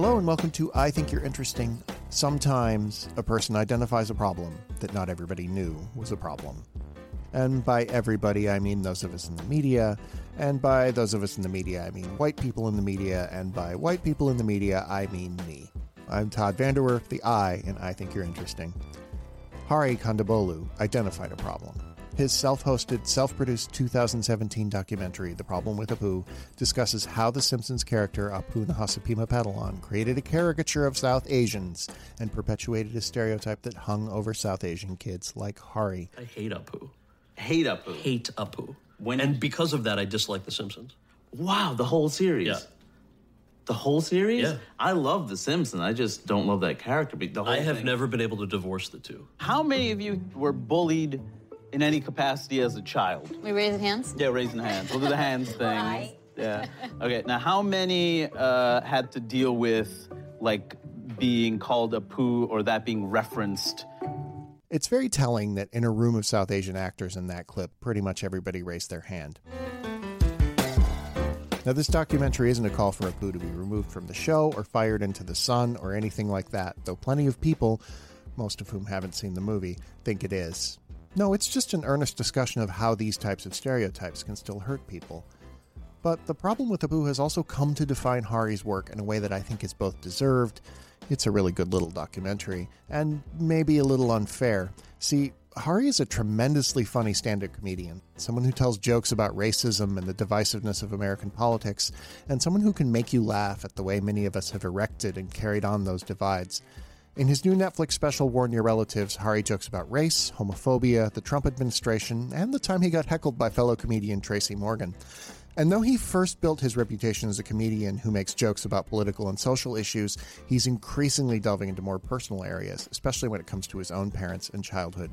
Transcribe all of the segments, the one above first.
Hello and welcome to I Think You're Interesting. Sometimes a person identifies a problem that not everybody knew was a problem. And by everybody, I mean those of us in the media. And by those of us in the media, I mean white people in the media. And by white people in the media, I mean me. I'm Todd VanDerWerff, the I, and I think you're interesting. Hari Kondabolu identified a problem. His self hosted, self produced 2017 documentary, The Problem with Apu, discusses how the Simpsons character Apu Nahasapeemapetilon created a caricature of South Asians and perpetuated a stereotype that hung over South Asian kids like Hari. I hate Apu. Hate Apu. Hate Apu. When- and because of that, I dislike The Simpsons. Wow, the whole series. Yeah. The whole series? Yeah. I love The Simpsons. I just don't love that character. The whole I have thing- never been able to divorce the two. How many of you were bullied in any capacity as a child? We raising hands? Yeah, raising hands. We'll do the hands thing. Right. Yeah. Okay. Now, how many uh, had to deal with like being called Apu or that being referenced? It's very telling that in a room of South Asian actors in that clip, pretty much everybody raised their hand. Now, this documentary isn't a call for Apu to be removed from the show or fired into the sun or anything like that, though plenty of people, most of whom haven't seen the movie, think it is. No, it's just an earnest discussion of how these types of stereotypes can still hurt people. But the problem with Apu has also come to define Hari's work in a way that I think is both deserved. It's a really good little documentary, and maybe a little unfair. See, Hari is a tremendously funny stand up comedian, someone who tells jokes about racism and the divisiveness of American politics, and someone who can make you laugh at the way many of us have erected and carried on those divides. In his new Netflix special, Warn Your Relatives, Hari jokes about race, homophobia, the Trump administration, and the time he got heckled by fellow comedian Tracy Morgan. And though he first built his reputation as a comedian who makes jokes about political and social issues, he's increasingly delving into more personal areas, especially when it comes to his own parents and childhood.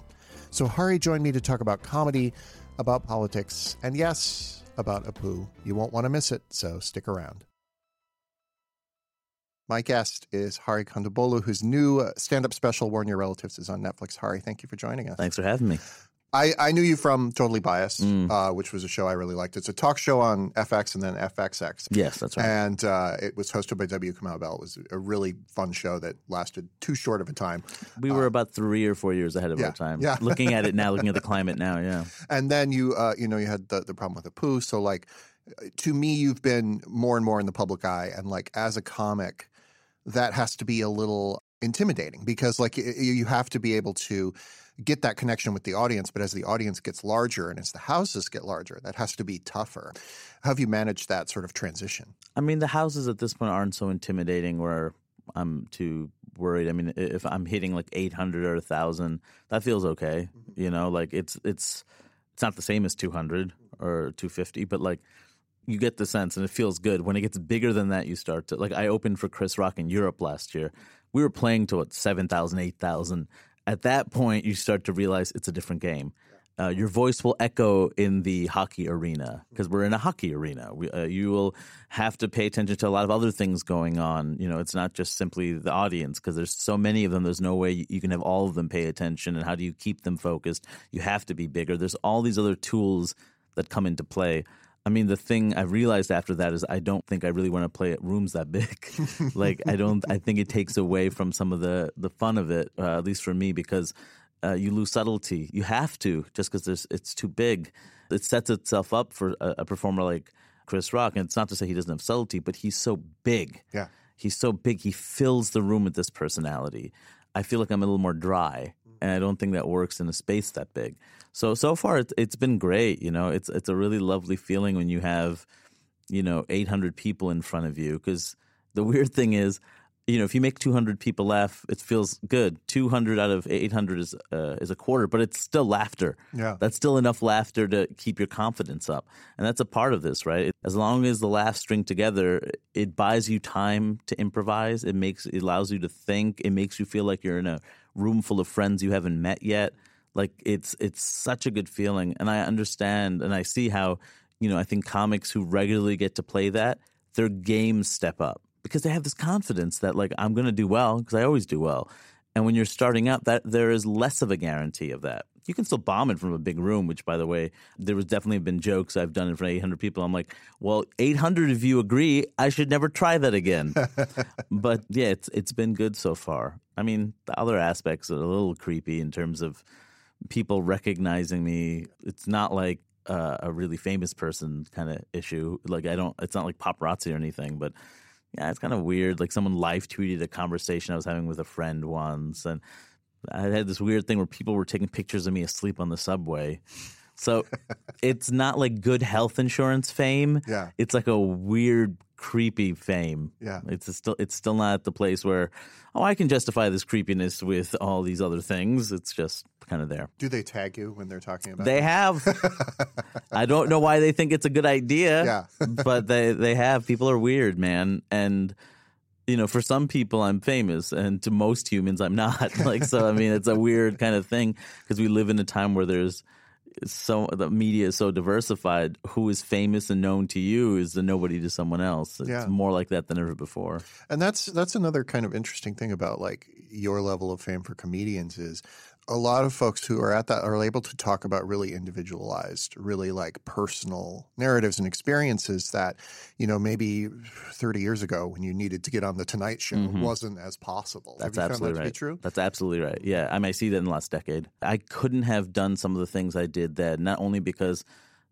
So Hari joined me to talk about comedy, about politics, and yes, about Apu. You won't want to miss it, so stick around. My guest is Hari Kondabolu, whose new stand up special, Warn Your Relatives, is on Netflix. Hari, thank you for joining us. Thanks for having me. I, I knew you from Totally Biased, uh, which was a show I really liked. It's a talk show on FX and then FXX. Yes, that's right. And uh, it was hosted by W. Kamau Bell. It was a really fun show that lasted too short of a time. we were about three or four years ahead of yeah, our time. yeah. looking at it now, looking at the climate now, yeah. And then you, uh, you know, you had the, the problem with the poo. So, like, to me, you've been more and more in the public eye. And, like, as a comic, that has to be a little intimidating because, like, you have to be able to get that connection with the audience. But as the audience gets larger and as the houses get larger, that has to be tougher. How have you managed that sort of transition? I mean, the houses at this point aren't so intimidating where I'm too worried. I mean, if I'm hitting like 800 or 1,000, that feels okay. Mm-hmm. You know, like it's it's it's not the same as 200 or 250, but like you get the sense and it feels good. When it gets bigger than that, you start to like I opened for Chris Rock in Europe last year. We were playing to what 7,000, 8,000. At that point, you start to realize it's a different game. Uh, your voice will echo in the hockey arena because we're in a hockey arena. We, uh, you will have to pay attention to a lot of other things going on. You know, it's not just simply the audience because there's so many of them. There's no way you, you can have all of them pay attention. And how do you keep them focused? You have to be bigger. There's all these other tools that come into play. I mean, the thing I realized after that is I don't think I really want to play at rooms that big. like, I don't. I think it takes away from some of the the fun of it, uh, at least for me, because uh, you lose subtlety. You have to just because it's too big. It sets itself up for a, a performer like Chris Rock, and it's not to say he doesn't have subtlety, but he's so big. Yeah. He's so big. He fills the room with this personality. I feel like I'm a little more dry, and I don't think that works in a space that big. So so far, it's, it's been great. You know, it's it's a really lovely feeling when you have, you know, 800 people in front of you. Because the weird thing is, you know, if you make 200 people laugh, it feels good. 200 out of 800 is uh, is a quarter, but it's still laughter. Yeah. That's still enough laughter to keep your confidence up. And that's a part of this, right? As long as the laughs string together, it buys you time to improvise. It makes it allows you to think. It makes you feel like you're in a room full of friends you haven't met yet. Like it's it's such a good feeling. And I understand and I see how, you know, I think comics who regularly get to play that, their games step up because they have this confidence that like I'm going to do well because I always do well. And when you're starting out, that there is less of a guarantee of that. You can still bomb it from a big room, which, by the way, there was definitely been jokes I've done in front of 800 people. I'm like, well, 800 of you agree, I should never try that again. but yeah, it's it's been good so far. I mean, the other aspects are a little creepy in terms of people recognizing me. It's not like uh, a really famous person kind of issue. Like I don't. It's not like paparazzi or anything, but yeah, it's kind of weird. Like someone live tweeted a conversation I was having with a friend once, and I had this weird thing where people were taking pictures of me asleep on the subway. So it's not like good health insurance fame. Yeah. It's like a weird, creepy fame. Yeah. It's still it's still not the place where, oh, I can justify this creepiness with all these other things. It's just kind of there. Do they tag you when they're talking about They it? have. I don't know why they think it's a good idea. Yeah. but they they have. People are weird, man, and you know, for some people, I'm famous, and to most humans, I'm not. Like, so I mean, it's a weird kind of thing because we live in a time where there's so the media is so diversified. Who is famous and known to you is the nobody to someone else. It's Yeah. more like that than ever before. And that's that's another kind of interesting thing about like your level of fame for comedians is a lot of folks who are at that are able to talk about really individualized, really like personal narratives and experiences that, you know, maybe 30 years ago when you needed to get on the Tonight Show wasn't as possible. Mm-hmm. That's Have you absolutely found that right. to be true? That's absolutely right. Yeah, I mean, I see that in the last decade. I couldn't have done some of the things I did then, not only because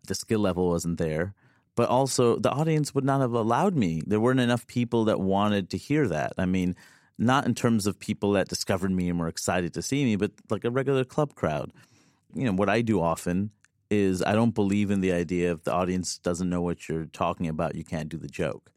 the skill level wasn't there, but also the audience would not have allowed me. There weren't enough people that wanted to hear that. I mean, not in terms of people that discovered me and were excited to see me, but like a regular club crowd. You know, what I do often is I don't believe in the idea if the audience doesn't know what you're talking about, you can't do the joke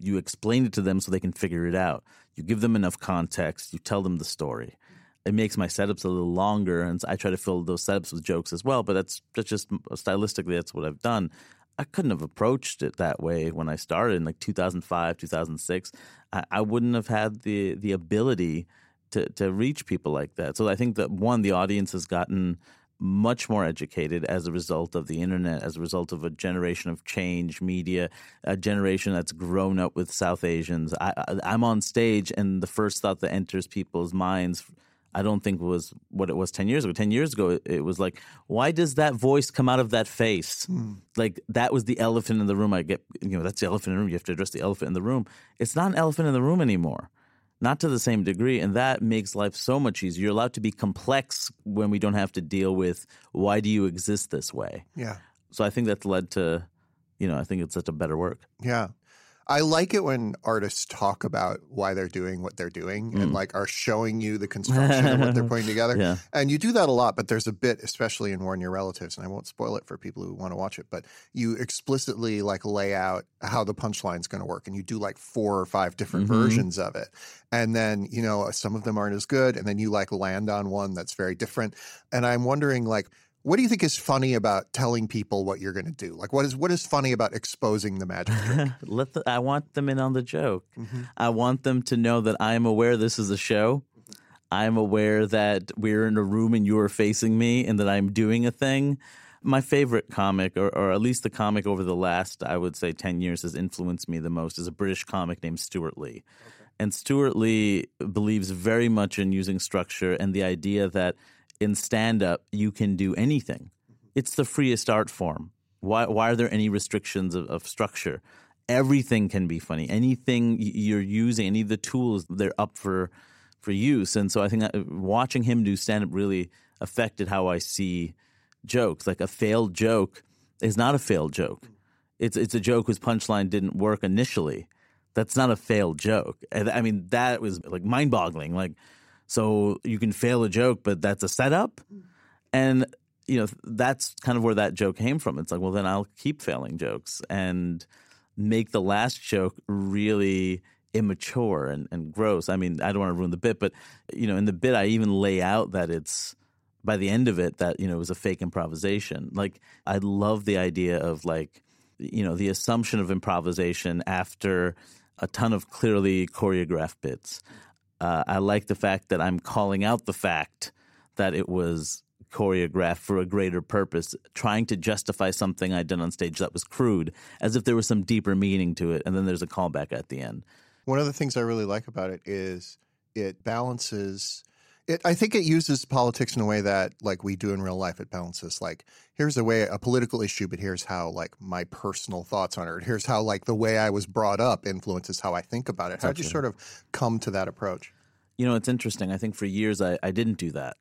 you explain it to them so they can figure it out. You give them enough context, you tell them the story. It makes my setups a little longer, and I try to fill those setups with jokes as well. But that's that's just stylistically, that's what I've done. I couldn't have approached it that way when I started in like 2005, 2006. I, I wouldn't have had the the ability to to reach people like that. So I think that one, the audience has gotten much more educated as a result of the internet, as a result of a generation of change, media, a generation that's grown up with South Asians. I, I'm on stage, and the first thought that enters people's minds. I don't think was what it was 10 years ago. 10 years ago, it, it was like, why does that voice come out of that face? Hmm. Like, that was the elephant in the room. I get, you know, that's the elephant in the room. You have to address the elephant in the room. It's not an elephant in the room anymore not to the same degree and that makes life so much easier you're allowed to be complex when we don't have to deal with why do you exist this way Yeah. so i think that's led to you know i think it's such a better work Yeah. I like it when artists talk about why they're doing what they're doing and like are showing you the construction of what they're putting together. Mm. Yeah. And you do that a lot, but there's a bit, especially in Warn Your Relatives, and I won't spoil it for people who want to watch it, but you explicitly like lay out how the punchline's going to work and you do like four or five different Mm-hmm. versions of it. And then, you know, some of them aren't as good. And then you like land on one that's very different. And I'm wondering, like, what do you think is funny about telling people what you're going to do? Like, what is what is funny about exposing the magic trick? let the, i want them in on the joke. Mm-hmm. I want them to know that i'm aware this is a show. I'm aware that we're in a room and you are facing me and that i'm doing a thing. My favorite comic or, or at least the comic over the last i would say 10 years has influenced me the most is a british comic named Stewart Lee. And Stewart Lee believes very much in using structure and the idea that in stand up you can do anything mm-hmm. it's the freest art form. Why, why are there any restrictions of, of structure? Everything can be funny. Anything you're using, any of the tools, they're up for for use. And so I think uh, watching him do stand up really affected how I see jokes. Like a failed joke is not a failed joke. Mm. It's it's a joke whose punchline didn't work initially. That's not a failed joke. I mean that was like mind boggling. Like so you can fail a joke, but that's a setup. And you know that's kind of where that joke came from. It's like, well, then I'll keep failing jokes and make the last joke really immature and, and gross. I mean, I don't want to ruin the bit, but you know, in the bit, I even lay out that it's by the end of it that you know it was a fake improvisation. Like I love the idea of like you know the assumption of improvisation after a ton of clearly choreographed bits. Uh, I like the fact that I'm calling out the fact that it was choreographed for a greater purpose, trying to justify something I'd done on stage that was crude, as if there was some deeper meaning to it, and then there's a callback at the end. One of the things I really like about it is it balances It, I think it uses politics in a way that, like we do in real life, it balances. Like, here's a way a political issue, but here's how like my personal thoughts on it. Here's how like the way I was brought up influences how I think about it. How did you sort of come to that approach? You know, it's interesting. I think for years I, I didn't do that,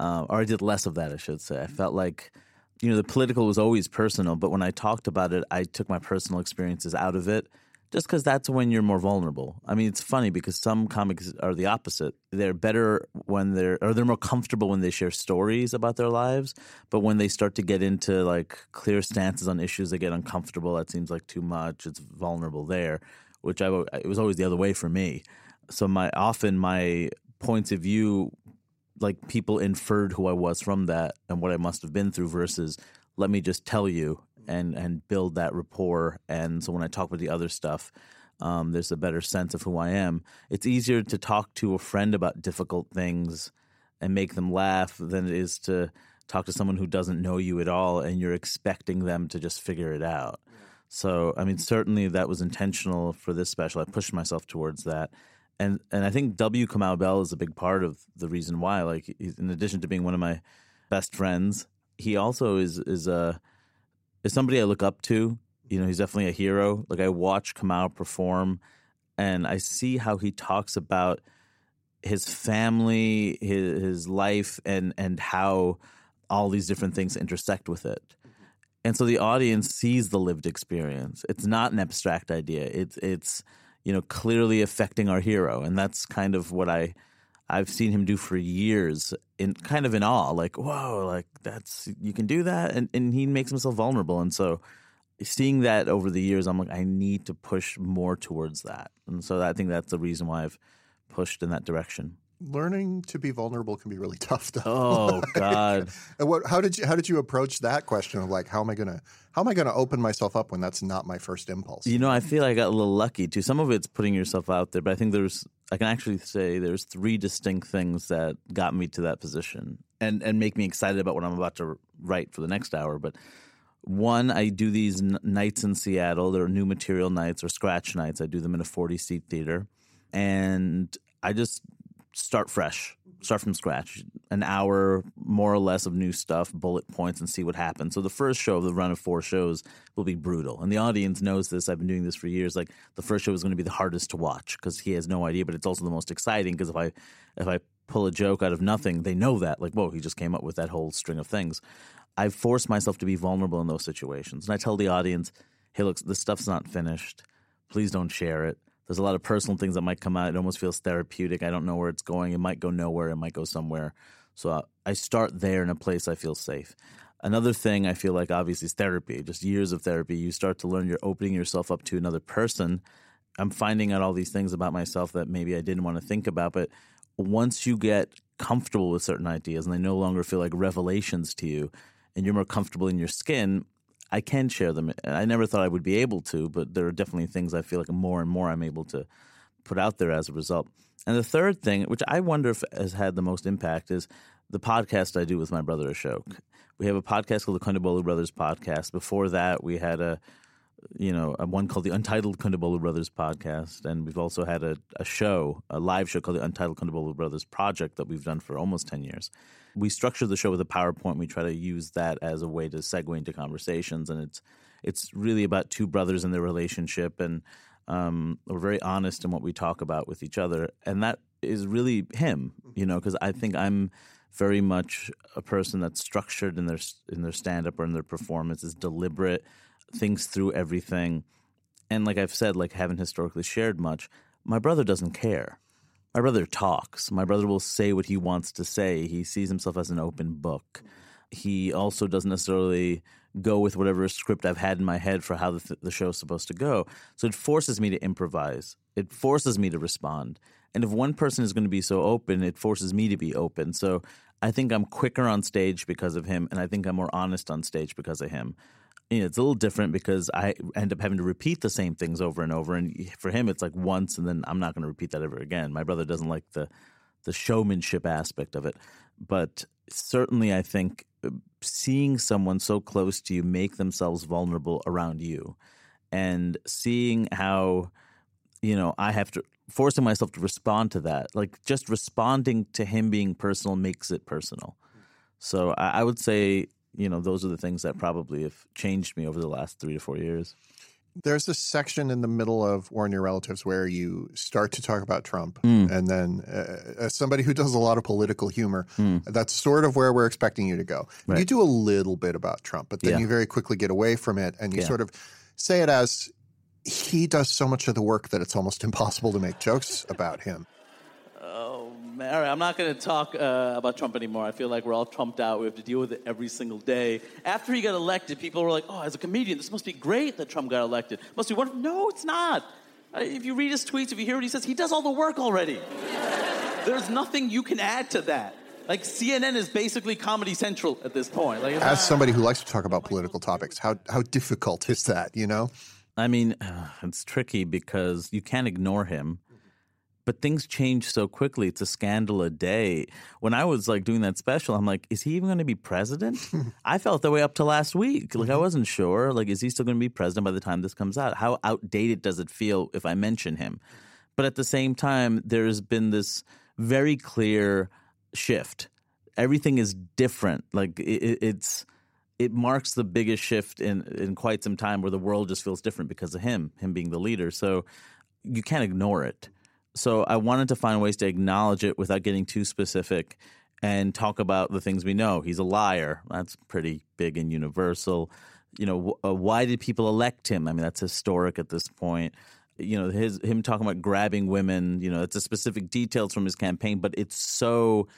uh, or I did less of that, I should say. I felt like, you know, the political was always personal, but when I talked about it, I took my personal experiences out of it just because that's when you're more vulnerable. I mean, it's funny because some comics are the opposite. They're better when they're, or they're more comfortable when they share stories about their lives. But when they start to get into like clear stances on issues, they get uncomfortable. That seems like too much. It's vulnerable there, which I, it was always the other way for me. So my, often my points of view, like people inferred who I was from that and what I must have been through versus let me just tell you and and build that rapport. And so when I talk about the other stuff, um, there's a better sense of who I am. It's easier to talk to a friend about difficult things and make them laugh than it is to talk to someone who doesn't know you at all and you're expecting them to just figure it out. So, I mean, certainly that was intentional for this special. I pushed myself towards that. And and I think W. Kamau Bell is a big part of the reason why. Like, in addition to being one of my best friends, he also is is a is somebody I look up to. You know, he's definitely a hero. Like I watch Kamau perform, and I see how he talks about his family, his, his life, and and how all these different things intersect with it. And so the audience sees the lived experience. It's not an abstract idea. It's it's you know clearly affecting our hero, and that's kind of what I I've seen him do for years in kind of in awe, like, whoa, like that's you can do that and, and he makes himself vulnerable. And so seeing that over the years, I'm like, I need to push more towards that. And so I think that's the reason why I've pushed in that direction learning to be vulnerable can be really tough though. Oh God. and what how did you how did you approach that question of like how am I gonna how am I gonna open myself up when that's not my first impulse? You know, I feel I got a little lucky too. Some of it's putting yourself out there, but I think there's I can actually say there's three distinct things that got me to that position and and make me excited about what I'm about to write for the next hour. But one, I do these n- nights in Seattle. They're new material nights or scratch nights. I do them in a 40 seat theater. And I just start fresh, start from scratch. An hour more or less of new stuff, bullet points, and see what happens. So the first show of the run of four shows will be brutal, and the audience knows this. I've been doing this for years. Like the first show is going to be the hardest to watch because he has no idea, but it's also the most exciting because if I if I pull a joke out of nothing, they know that like whoa, he just came up with that whole string of things. I force myself to be vulnerable in those situations, and I tell the audience, "Hey, look, this stuff's not finished. Please don't share it." There's a lot of personal things that might come out. It almost feels therapeutic. I don't know where it's going. It might go nowhere. It might go somewhere. So uh, I start there in a place I feel safe. Another thing I feel like obviously is therapy, just years of therapy. You start to learn you're opening yourself up to another person. I'm finding out all these things about myself that maybe I didn't want to think about. But once you get comfortable with certain ideas and they no longer feel like revelations to you and you're more comfortable in your skin, I can share them. I never thought I would be able to, but there are definitely things I feel like more and more I'm able to put out there as a result. And the third thing, which I wonder if has had the most impact, is the podcast I do with my brother Ashok. We have a podcast called the Kondabolu Brothers Podcast. Before that, we had a you know, one called the Untitled Kondabolu Brothers podcast, and we've also had a, a show, a live show called the Untitled Kondabolu Brothers Project that we've done for almost ten years. We structure the show with a PowerPoint. We try to use that as a way to segue into conversations, and it's it's really about two brothers and their relationship, and um, we're very honest in what we talk about with each other, and that is really him, you know, because I think I'm very much a person that's structured in their in their stand up or in their performance, is deliberate, thinks through everything, and like I've said, like haven't historically shared much. My brother doesn't care my brother talks. My brother will say what he wants to say. He sees himself as an open book. He also doesn't necessarily go with whatever script I've had in my head for how the, th- the supposed to go. So it forces me to improvise. It forces me to respond. And if one person is going to be so open, it forces me to be open. So I think I'm quicker on stage because of him, and I think I'm more honest on stage because of him you know, it's a little different because I end up having to repeat the same things over and over. And for him, it's like once, and then I'm not going to repeat that ever again. My brother doesn't like the the showmanship aspect of it, but certainly, I think uh, seeing someone so close to you make themselves vulnerable around you, and seeing how you know I have to forcing myself to respond to that. Like just responding to him being personal makes it personal. So I, I would say, you know, those are the things that probably have changed me over the last three to four years. There's this section in the middle of Warn Your Relatives where you start to talk about Trump. And then, uh, as somebody who does a lot of political humor, that's sort of where we're expecting you to go. You do a little bit about Trump, but then Yeah. you very quickly get away from it and you Yeah. sort of say it as he does so much of the work that it's almost impossible to make jokes about him. Man. All right, I'm not going to talk uh, about Trump anymore. I feel like we're all trumped out. We have to deal with it every single day. After he got elected, people were like, oh, as a comedian, this must be great that Trump got elected. Must be wonderful. No, it's not. Uh, If you read his tweets, if you hear what he says, he does all the work already. There's nothing you can add to that. Like, CNN is basically Comedy Central at this point. Like, As not- somebody who likes to talk about political topics, how how difficult is that? You know, I mean, it's tricky because you can't ignore him. But things change so quickly. It's a scandal a day. When I was like doing that special, I'm like, is he even going to be president? I felt that way up to last week. Like I mm-hmm. wasn't sure. Like, is he still going to be president by the time this comes out? How outdated does it feel if I mention him? But at the same time, there's been this very clear shift. Everything is different. Like it, it- it's it marks the biggest shift in in quite some time where the world just feels different because of him, him being the leader. So you can't ignore it. So I wanted to find ways to acknowledge it without getting too specific and talk about the things we know. He's a liar. That's pretty big and universal. You know, wh- uh, why did people elect him? I mean, that's historic at this point. You know, his him talking about grabbing women. You know, it's a specific details from his campaign, but it's so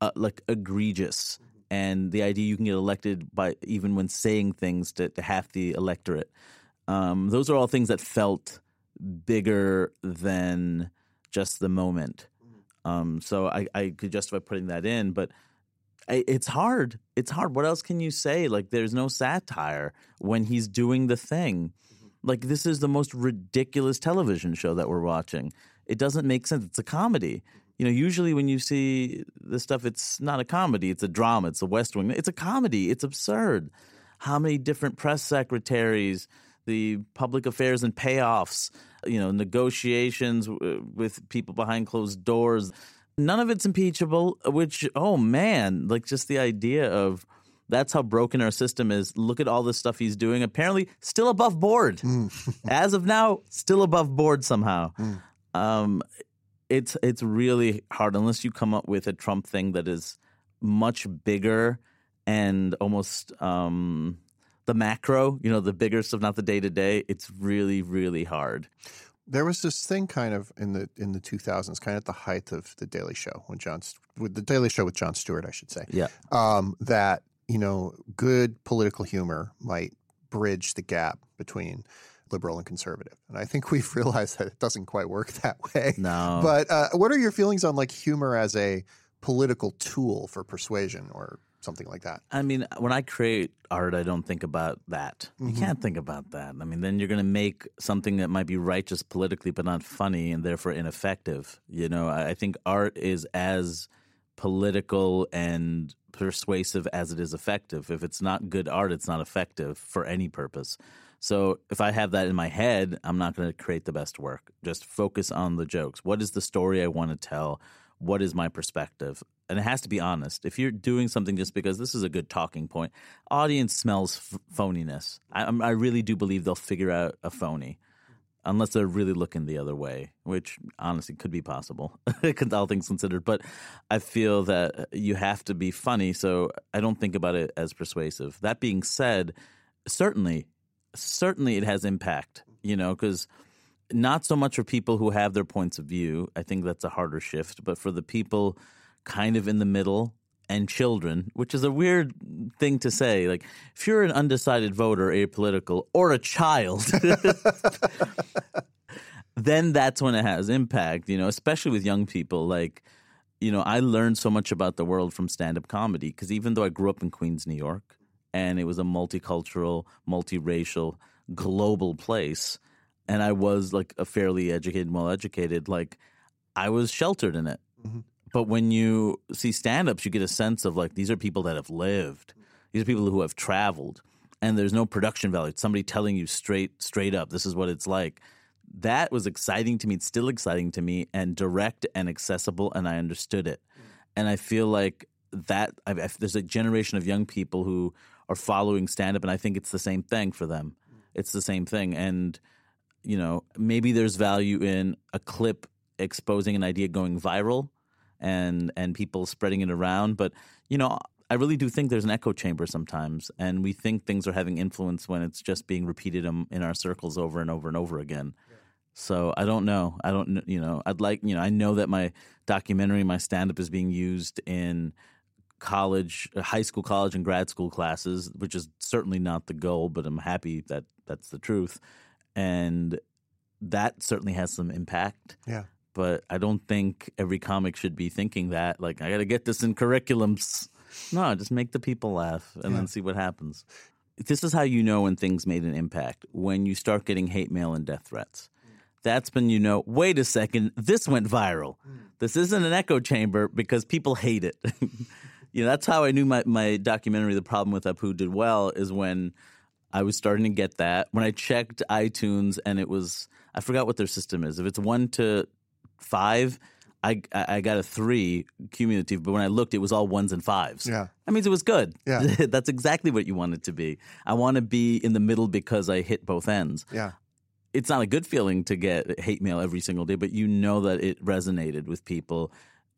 uh, like egregious. And the idea you can get elected by even when saying things to, to half the electorate. Um, those are all things that felt bigger than just the moment. Mm-hmm. Um, so I, I could justify putting that in, but I, it's hard. It's hard. What else can you say? Like, there's no satire when he's doing the thing. Mm-hmm. Like, this is the most ridiculous television show that we're watching. It doesn't make sense. It's a comedy. Mm-hmm. You know, usually when you see this stuff, it's not a comedy. It's a drama. It's a West Wing. It's a comedy. It's absurd. How many different press secretaries, the public affairs and payoffs, you know, negotiations w- with people behind closed doors. None of it's impeachable, which, oh man, like just the idea of that's how broken our system is. Look at all this stuff he's doing. Apparently, still above board. As of now, still above board somehow. Um, it's it's really hard unless you come up with a Trump thing that is much bigger and almost um, the macro, you know, the bigger stuff, not the day to day. It's really really hard. there was this thing kind of in the in the 2000s, kind of at the height of the Daily Show when Jon with the Daily Show with Jon Stewart, I should say. Yeah. um, that you know good political humor might bridge the gap between liberal and conservative, and I think we've realized that it doesn't quite work that way. No. But uh, what are your feelings on like humor as a political tool for persuasion or something like that? I mean, when I create art, I don't think about that. You mm-hmm. can't think about that. I mean, then you're going to make something that might be righteous politically, but not funny and therefore ineffective. You know, I I think art is as political and persuasive as it is effective. If it's not good art, it's not effective for any purpose. So if I have that in my head, I'm not going to create the best work. Just focus on the jokes. What is the story I want to tell? What is my perspective? And it has to be honest. If you're doing something just because this is a good talking point, audience smells f- phoniness. I, I really do believe they'll figure out a phony unless they're really looking the other way, which honestly could be possible, all things considered. But I feel that uh, you have to be funny, so I don't think about it as persuasive. That being said, certainly, certainly it has impact, you know, because not so much for people who have their points of view. I think that's a harder shift, but for the people kind of in the middle and children, which is a weird thing to say. Like, if you're an undecided voter, apolitical, or a child, then that's when it has impact, you know, especially with young people. Like, you know, I learned so much about the world from stand up comedy because even though I grew up in Queens, New York, and it was a multicultural, multiracial, global place, and I was like a fairly educated, well educated, like I was sheltered in it. Mm-hmm. But when you see stand ups, you get a sense of like these are people that have lived, these are people who have traveled, and there's no production value. It's somebody telling you straight straight up, this is what it's like. that was exciting to me. It's still exciting to me, and direct and accessible, and I understood it. Mm. And I feel like that I, I, there's a generation of young people who are following stand up, and I think it's the same thing for them. Mm. It's the same thing, and you know, maybe there's value in a clip exposing an idea going viral and and people spreading it around. But you know, I really do think there's an echo chamber sometimes, and we think things are having influence when it's just being repeated in, in our circles over and over and over again. So I don't know. I don't. You know. I'd like. You know. I know that my documentary, my stand up, is being used in college, high school, college, and grad school classes, which is certainly not the goal. But I'm happy that that's the truth, and that certainly has some impact Yeah. But I don't think every comic should be thinking that. Like, I got to get this in curriculums. No, just make the people laugh and then see what happens. This is how you know when things made an impact when you start getting hate mail and death threats. That's when you know, wait a second, this went viral. This isn't an echo chamber because people hate it. you know, that's how I knew my, my documentary, The Problem with Apu, did well, is when I was starting to get that. When I checked iTunes and it was, I forgot what their system is. If it's one to five, I, I I got a three cumulative, but when I looked, it was all ones and fives. Yeah. That means it was good. Yeah. That's exactly what you want it to be. I want to be in the middle because I hit both ends. Yeah. It's not a good feeling to get hate mail every single day, but you know that it resonated with people.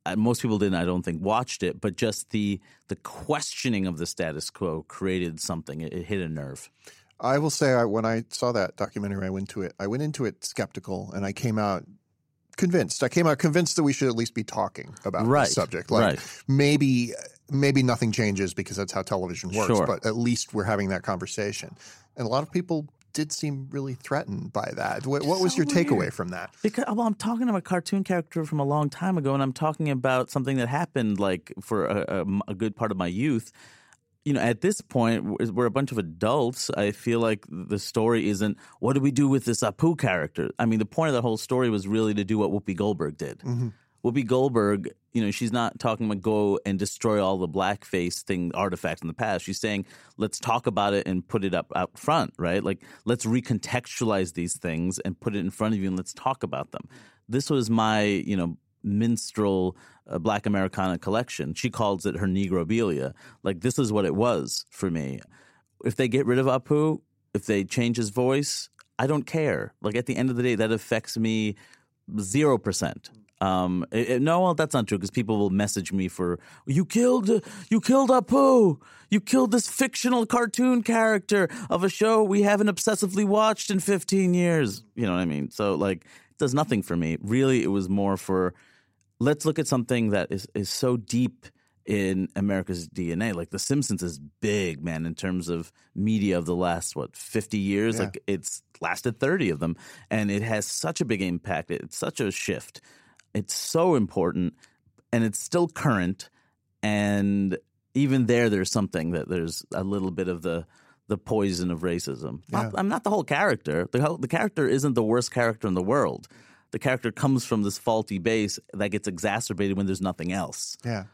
Uh, most people didn't, I don't think, watched it, but just the the questioning of the status quo created something. It, it hit a nerve. I will say, I, when I saw that documentary, I went to it. I went into it skeptical, and I came out convinced. I came out convinced that we should at least be talking about Right, this subject. Like right. maybe, maybe nothing changes because that's how television works. Sure. But at least we're having that conversation, and a lot of people did seem really threatened by that. What, what was so your takeaway weird. from that? Because well, I'm talking about a cartoon character from a long time ago, and I'm talking about something that happened like for a, a, a good part of my youth. You know, at this point, we're a bunch of adults. I feel like the story isn't what do we do with this Apu character. I mean, the point of the whole story was really to do what Whoopi Goldberg did. Mm-hmm. Whoopi Goldberg, you know, she's not talking about go and destroy all the blackface thing artifacts in the past. She's saying let's talk about it and put it up out front, right? Like let's recontextualize these things and put it in front of you and let's talk about them. This was my, you know, minstrel uh, Black Americana collection. She calls it her Negrobilia. Like this is what it was for me. If they get rid of Apu, if they change his voice, I don't care. Like at the end of the day, that affects me zero percent. Um, it- it- no, well, that's not true because people will message me for you killed, you killed Apu, you killed this fictional cartoon character of a show we haven't obsessively watched in 15 years. You know what I mean? So like, it does nothing for me. Really, it was more for let's look at something that is is so deep in America's DNA. Like The Simpsons is big, man, in terms of media of the last what fifty years. Yeah. Like it's lasted thirty of them, and it has such a big impact. It's such a shift. It's so important, and it's still current. And even there, there's something that there's a little bit of the the poison of racism. Not- I'm not the whole character. The whole, the character isn't the worst character in the world. The character comes from this faulty base that gets exacerbated when there's nothing else. Yeah.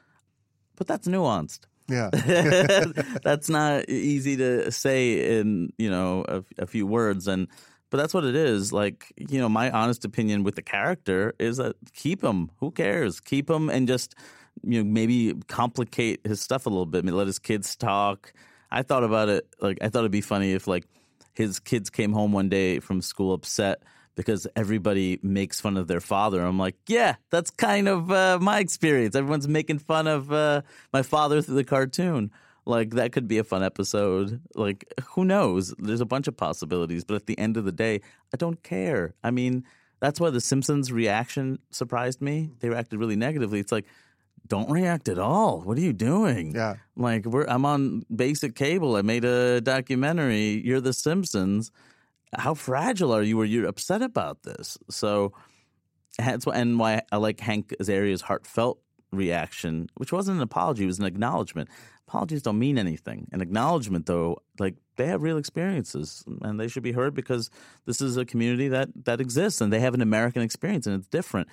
But that's nuanced. Yeah. that's not easy to say in you know a, a few words and but that's what it is like you know my honest opinion with the character is that keep him who cares keep him and just you know maybe complicate his stuff a little bit let his kids talk i thought about it like i thought it'd be funny if like his kids came home one day from school upset because everybody makes fun of their father. I'm like, yeah, that's kind of uh, my experience. Everyone's making fun of uh, my father through the cartoon. Like that could be a fun episode. Like who knows? There's a bunch of possibilities, but at the end of the day, I don't care. I mean, that's why the Simpsons reaction surprised me. They reacted really negatively. It's like, don't react at all. What are you doing? Yeah. Like we're I'm on basic cable. I made a documentary. You're the Simpsons. How fragile are you? Were you upset about this? So that's why, and why I like Hank Azaria's heartfelt reaction, which wasn't an apology, it was an acknowledgement. Apologies don't mean anything. An acknowledgement, though, like they have real experiences and they should be heard because this is a community that that exists and they have an American experience and it's different.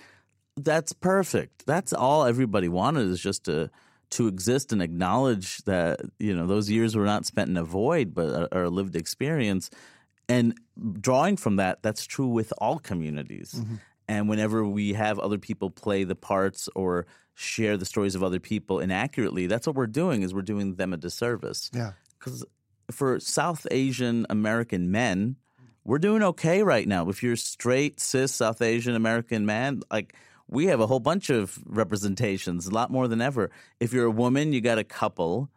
That's perfect. That's all everybody wanted is just to to exist and acknowledge that you know those years were not spent in a void, but uh, are, are a lived experience And drawing from that, that's true with all communities. Mm-hmm. And whenever we have other people play the parts or share the stories of other people inaccurately, that's what we're doing is we're doing them a disservice. Yeah. Because for South Asian American men, we're doing okay right now. If you're straight, cis South Asian American man, like we have a whole bunch of representations, a lot more than ever. If you're a woman, you got a couple.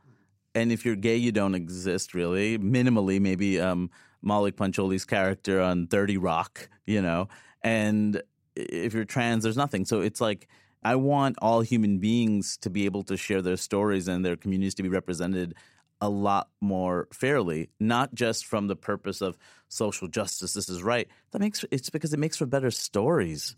And if you're gay, you don't exist really. Minimally, maybe um, Maulik Pancholy's character on 30 Rock, you know. And if you're trans, there's nothing. So it's like I want all human beings to be able to share their stories and their communities to be represented a lot more fairly, not just from the purpose of social justice. This is right. That makes it's because it makes for better stories.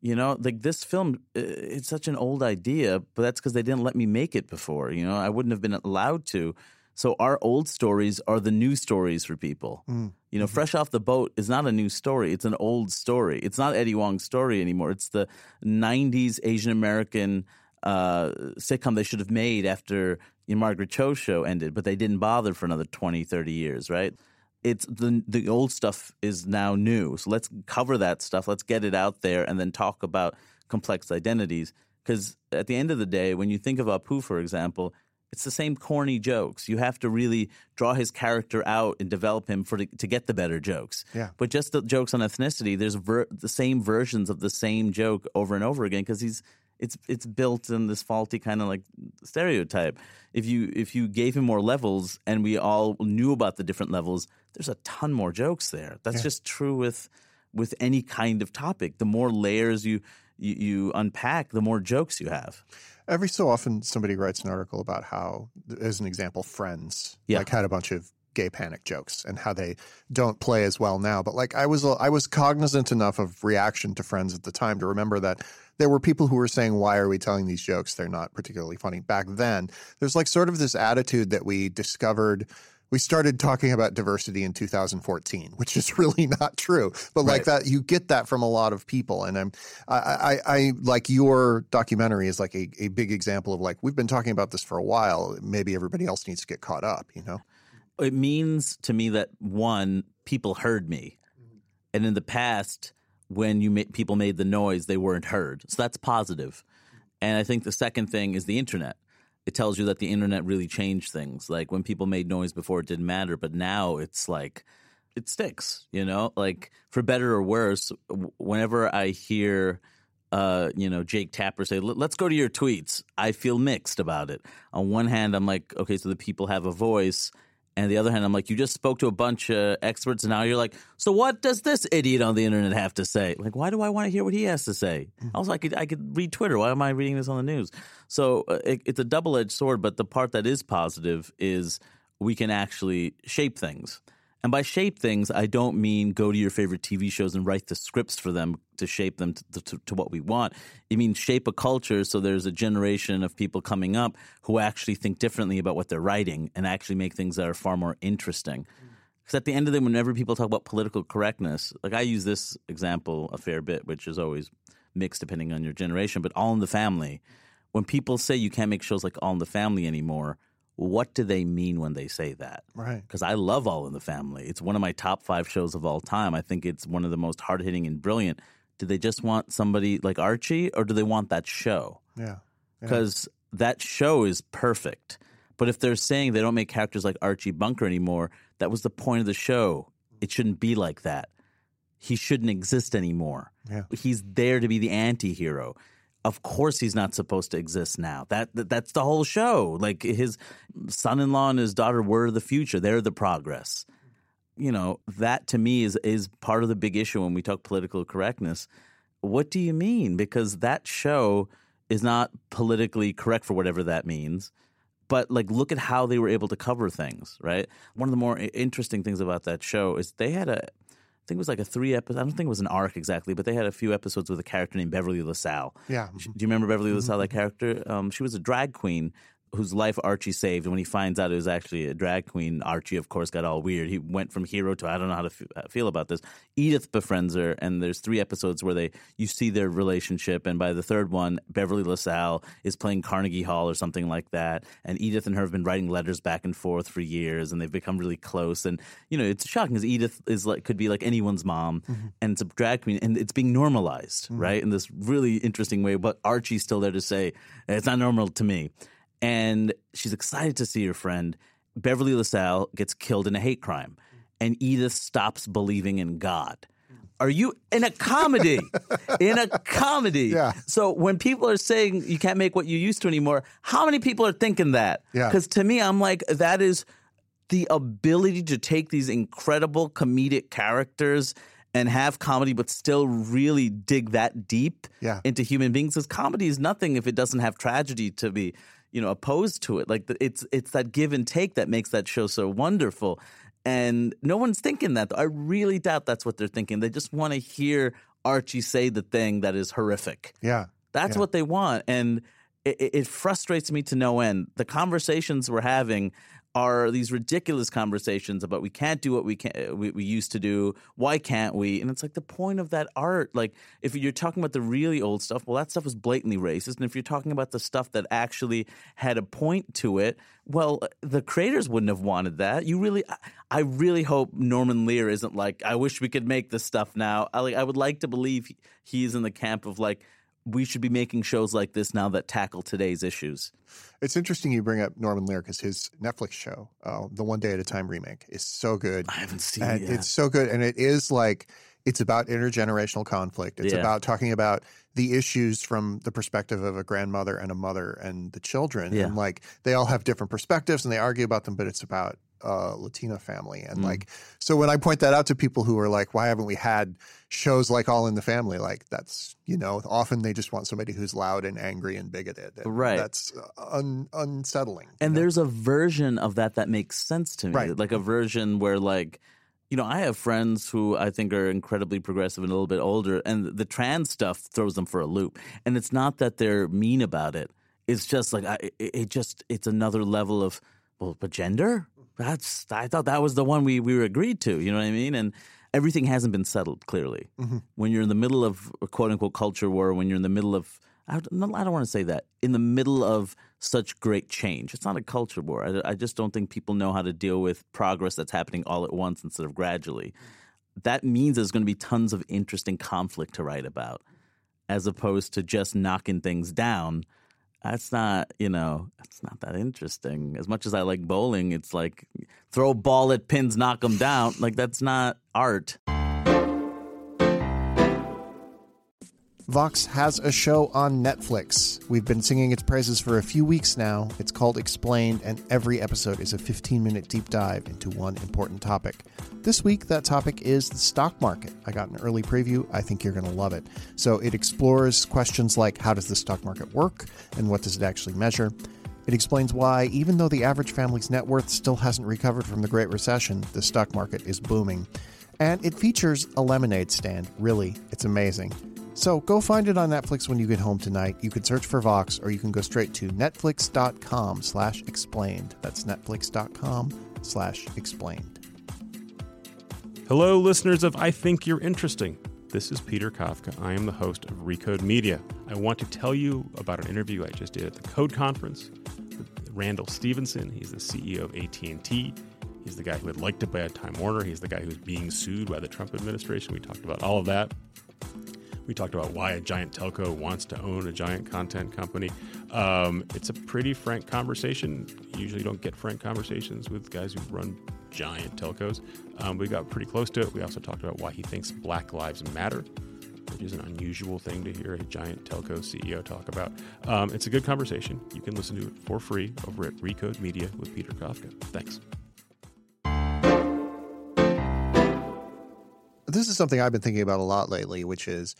You know, like this film, it's such an old idea, but that's because they didn't let me make it before. You know, I wouldn't have been allowed to. So our old stories are the new stories for people. You know, Fresh Off the Boat is not a new story. It's an old story. It's not Eddie Huang's story anymore. It's the 90s Asian American uh, sitcom they should have made after the Margaret Cho show ended, but they didn't bother for another 20, 30 years, right? It's the the old stuff is now new. So let's cover that stuff. Let's get it out there and then talk about complex identities. Because at the end of the day, when you think of Apu, for example, it's the same corny jokes. You have to really draw his character out and develop him for to get the better jokes. Yeah. But just the jokes on ethnicity, there's ver- the same versions of the same joke over and over again because he's it's it's built in this faulty kind of like stereotype. If you if you gave him more levels and we all knew about the different levels, there's a ton more jokes there. That's just true with with any kind of topic. The more layers you you, you unpack, the more jokes you have. Every so often, somebody writes an article about how, as an example, Friends Yeah. like had a bunch of gay panic jokes and how they don't play as well now. But like I was, I was cognizant enough of reaction to Friends at the time to remember that there were people who were saying, "Why are we telling these jokes? They're not particularly funny." Back then, there's like sort of this attitude that we discovered. We started talking about diversity in 2014, which is really not true. But like Right. that, you get that from a lot of people. And I'm, I, I, I like your documentary is like a, a big example of like, we've been talking about this for a while. Maybe everybody else needs to get caught up, you know? it means to me that one people heard me and in the past when you ma- people made the noise they weren't heard so that's positive. positive and i think the second thing is the internet it tells you that the internet really changed things like when people made noise before it didn't matter but now it's like it sticks you know like for better or worse whenever i hear uh, you know, Jake Tapper say, let's go to your tweets. I feel mixed about it. On one hand, I'm like, okay, so the people have a voice. And the other hand, I'm like, you just spoke to a bunch of experts, and now you're like, so what does this idiot on the internet have to say? Like, why do I want to hear what he has to say? Also, I could I could read Twitter. Why am I reading this on the news? So uh, it, it's a double edged sword. But the part that is positive is we can actually shape things. And by shape things, I don't mean go to your favorite TV shows and write the scripts for them to shape them to, to, to what we want. It means shape a culture so there's a generation of people coming up who actually think differently about what they're writing and actually make things that are far more interesting. Mm. Because at the end of the day, whenever people talk about political correctness, like I use this example a fair bit, which is always mixed depending on your generation, but All in the Family. When people say you can't make shows like All in the Family anymore, what do they mean when they say that? Right. because I love All in the Family. It's one of my top five shows of all time. I think it's one of the most hard hitting and brilliant. Do they just want somebody like Archie, or do they want that show? Yeah. Because that show is perfect. But if they're saying they don't make characters like Archie Bunker anymore, that was the point of the show. It shouldn't be like that. He shouldn't exist anymore. Yeah. He's there to be the anti hero. Of course, he's not supposed to exist now. That, that that's the whole show. Like his son-in-law and his daughter were the future. They're the progress. You know that to me is is part of the big issue when we talk political correctness. What do you mean? Because that show is not politically correct for whatever that means. But like, look at how they were able to cover things. Right. One of the more interesting things about that show is they had a I think it was like a three episode. I don't think it was an arc exactly, but they had a few episodes with a character named Beverly LaSalle. Yeah. Do you remember Beverly LaSalle, that character? Um, she was a drag queen whose life Archie saved. And when he finds out it was actually a drag queen, Archie, of course, got all weird. He went from hero to I don't know how to f- uh, feel about this. Edith befriends her, and there's three episodes where they you see their relationship. And by the third one, Beverly LaSalle is playing Carnegie Hall or something like that. And Edith and her have been writing letters back and forth for years, and they've become really close. And you know, it's shocking because Edith is like could be like anyone's mom, and it's a drag queen, and it's being normalized, right, in this really interesting way. But Archie's still there to say it's not normal to me and she's excited to see her friend. Beverly LaSalle gets killed in a hate crime, and Edith stops believing in God. Are you in a comedy? in a comedy. Yeah. So when people are saying you can't make what you used to anymore, how many people are thinking that? Yeah. Because to me, I'm like, that is the ability to take these incredible comedic characters and have comedy, but still really dig that deep Yeah. into human beings. Because comedy is nothing if it doesn't have tragedy to be, you know, opposed to it. Like it's it's that give and take that makes that show so wonderful. And no one's thinking that. I really doubt that's what they're thinking. They just want to hear Archie say the thing that is horrific. Yeah. That's Yeah. what they want, and it- it frustrates me to no end. The conversations we're having are these ridiculous conversations about we can't do what we can uh, we, we used to do. Why can't we? And it's like the point of that art. Like if you're talking about the really old stuff, well, that stuff was blatantly racist. And if you're talking about the stuff that actually had a point to it, well, uh, the creators wouldn't have wanted that. You really, I, I really hope Norman Lear isn't like, I wish we could make this stuff now. I like, I would like to believe he- he's in the camp of like we should be making shows like this now that tackle today's issues. It's interesting you bring up Norman Lear because his Netflix show, uh, the One Day at a Time remake, is so good. I haven't seen and it. Yet. it's so good and it is like it's about intergenerational conflict it's Yeah. about talking about the issues from the perspective of a grandmother and a mother and the children Yeah. and like they all have different perspectives and they argue about them but it's about a Latina family and Mm. like so when I point that out to people who are like why haven't we had shows like All in the Family like that's you know often they just want somebody who's loud and angry and bigoted and Right. that's un- unsettling and know? there's a version of that that makes sense to me Right. like a version where like you know i have friends who i think are incredibly progressive and a little bit older and the trans stuff throws them for a loop and it's not that they're mean about it it's just like I, it, it just it's another level of well but gender that's i thought that was the one we we were agreed to you know what i mean and everything hasn't been settled clearly mm-hmm. when you're in the middle of a quote unquote culture war when you're in the middle of I don't, I don't want to say that in the middle of such great change. It's not a culture war. I, I just don't think people know how to deal with progress that's happening all at once instead of gradually. That means there's going to be tons of interesting conflict to write about, as opposed to just knocking things down. That's not, you know, that's not that interesting. As much as I like bowling, it's like throw ball at pins, knock them down. Like that's not art. Vox has a show on Netflix. We've been singing its praises for a few weeks now. It's called Explained, and every episode is a 15 minute deep dive into one important topic. This week, that topic is the stock market. I got an early preview. I think you're going to love it. So, it explores questions like how does the stock market work and what does it actually measure? It explains why, even though the average family's net worth still hasn't recovered from the Great Recession, the stock market is booming. And it features a lemonade stand. Really, it's amazing. So go find it on Netflix when you get home tonight. You can search for Vox or you can go straight to netflix.com slash explained. That's netflix.com slash explained. Hello, listeners of I Think You're Interesting. This is Peter Kafka. I am the host of Recode Media. I want to tell you about an interview I just did at the Code Conference with Randall Stephenson. He's the CEO of AT&T. He's the guy who had liked to buy a Time Warner. He's the guy who's being sued by the Trump administration. We talked about all of that. We talked about why a giant telco wants to own a giant content company. Um, it's a pretty frank conversation. You usually don't get frank conversations with guys who run giant telcos. Um, we got pretty close to it. We also talked about why he thinks Black Lives Matter, which is an unusual thing to hear a giant telco CEO talk about. Um, it's a good conversation. You can listen to it for free over at Recode Media with Peter Kafka. Thanks. This is something I've been thinking about a lot lately, which is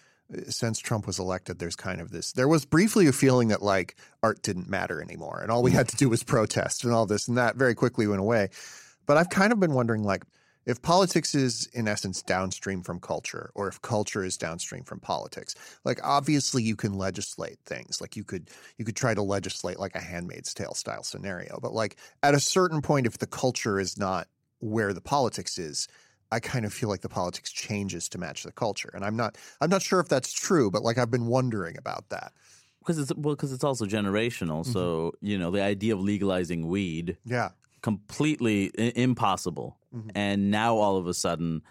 since Trump was elected, there's kind of this. There was briefly a feeling that like art didn't matter anymore, and all we had to do was protest, and all this and that very quickly went away. But I've kind of been wondering, like, if politics is in essence downstream from culture or if culture is downstream from politics like obviously you can legislate things like you could you could try to legislate like a handmaid's tale style scenario but like at a certain point if the culture is not where the politics is i kind of feel like the politics changes to match the culture and i'm not i'm not sure if that's true but like i've been wondering about that because it's well because it's also generational. Mm-hmm. So you know the idea of legalizing weed yeah completely I- impossible, mm-hmm. and now all of a sudden.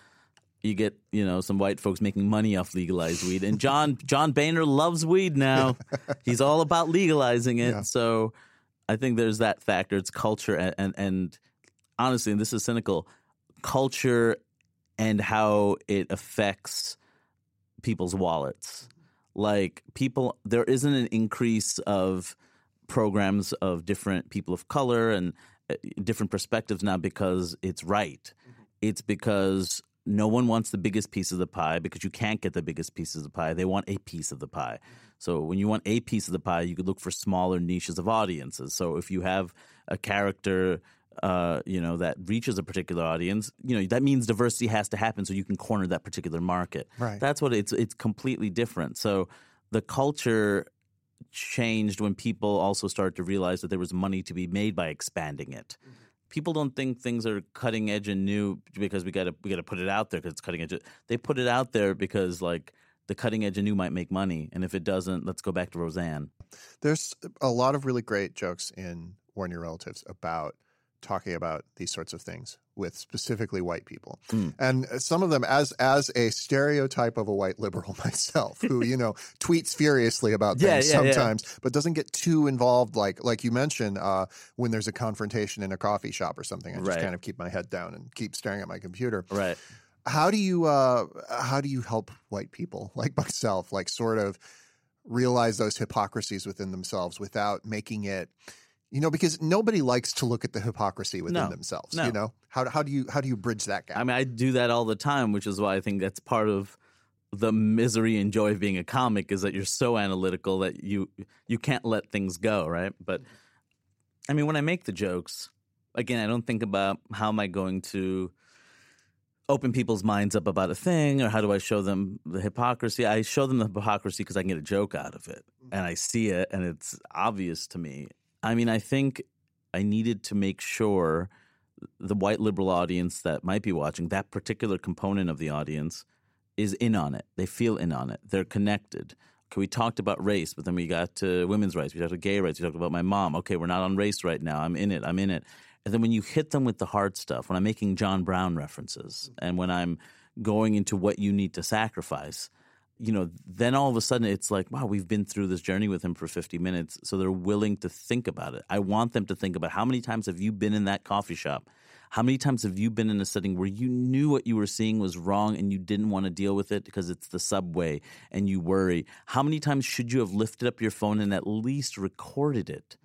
You get, you know, some white folks making money off legalized weed, and John John Boehner loves weed now. He's all about legalizing it. Yeah. So, I think there's that factor. It's culture, and, and and honestly, and this is cynical, culture and how it affects people's wallets. Like people, there isn't an increase of programs of different people of color and uh, different perspectives now because it's right. It's because no one wants the biggest piece of the pie because you can't get the biggest piece of the pie. They want a piece of the pie. So when you want a piece of the pie, you could look for smaller niches of audiences. So if you have a character uh, you know, that reaches a particular audience, you know, that means diversity has to happen so you can corner that particular market. Right. That's what it's it's completely different. So the culture changed when people also started to realize that there was money to be made by expanding it. People don't think things are cutting edge and new because we got to we got to put it out there because it's cutting edge. They put it out there because like the cutting edge and new might make money, and if it doesn't, let's go back to Roseanne. There's a lot of really great jokes in Warn Your Relatives about talking about these sorts of things with specifically white people. Mm. And some of them as as a stereotype of a white liberal myself who, you know, tweets furiously about Yeah, things yeah, yeah. sometimes, but doesn't get too involved like like you mentioned uh, when there's a confrontation in a coffee shop or something. I just Right. kind of keep my head down and keep staring at my computer. Right. How do you uh how do you help white people like myself like sort of realize those hypocrisies within themselves without making it you know because nobody likes to look at the hypocrisy within No. themselves No. you know how how do you how do you bridge that gap I mean, I do that all the time, which is why I think that's part of the misery and joy of being a comic is that you're so analytical that you you can't let things go, right? But I mean, when I make the jokes, again, I don't think about how am I going to open people's minds up about a thing or how do I show them the hypocrisy. I show them the hypocrisy because I can get a joke out of it mm-hmm. and I see it and it's obvious to me. I mean, I think I needed to make sure the white liberal audience that might be watching, that particular component of the audience, is in on it. They feel in on it. They're connected. Okay, we talked about race, but then we got to women's rights. We talked about gay rights. We talked about my mom. Okay, we're not on race right now. I'm in it. I'm in it. And then when you hit them with the hard stuff, when I'm making John Brown references, mm-hmm. and when I'm going into what you need to sacrifice, you know, then all of a sudden it's like, wow, we've been through this journey with him for 50 minutes. So they're willing to think about it. I want them to think about how many times have you been in that coffee shop? How many times have you been in a setting where you knew what you were seeing was wrong and you didn't want to deal with it because it's the subway and you worry? How many times should you have lifted up your phone and at least recorded it?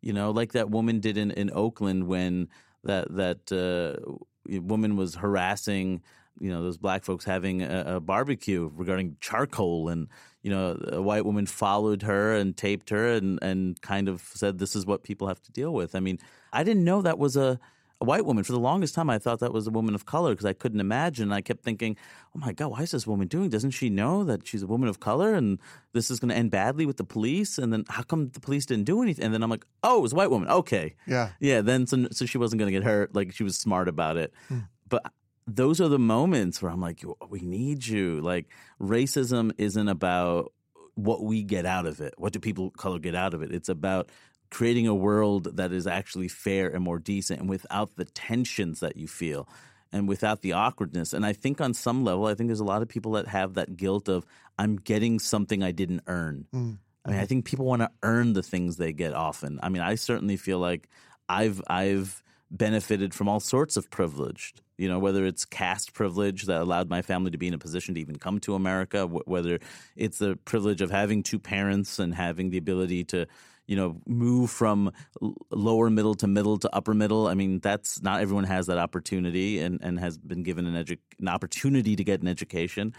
You know, like that woman did in, in Oakland when that that uh, woman was harassing you know those black folks having a, a barbecue regarding charcoal and you know a white woman followed her and taped her and and kind of said this is what people have to deal with. I mean i didn't know that was a a white woman. For the longest time i thought that was a woman of color because i couldn't imagine. I kept thinking oh my god why is this woman doing doesn't she know that she's a woman of color and this is going to end badly with the police? And then how come the police didn't do anything and then i'm like oh it was a white woman. Okay. Yeah. Yeah, then so, so she wasn't going to get hurt. Like she was smart about it. Hmm. But those are the moments where I'm like, we need you. Like racism isn't about what we get out of it. What do people of color get out of it? It's about creating a world that is actually fair and more decent and without the tensions that you feel and without the awkwardness. And I think on some level, I think there's a lot of people that have that guilt of I'm getting something I didn't earn. Mm, I mean, I think people want to earn the things they get often. I mean, I certainly feel like I've I've benefited from all sorts of privilege. You know, whether it's caste privilege that allowed my family to be in a position to even come to America, wh- whether it's the privilege of having two parents and having the ability to, you know, move from l- lower middle to middle to upper middle. I mean, that's not everyone has that opportunity and, and has been given an edu- an opportunity to get an education.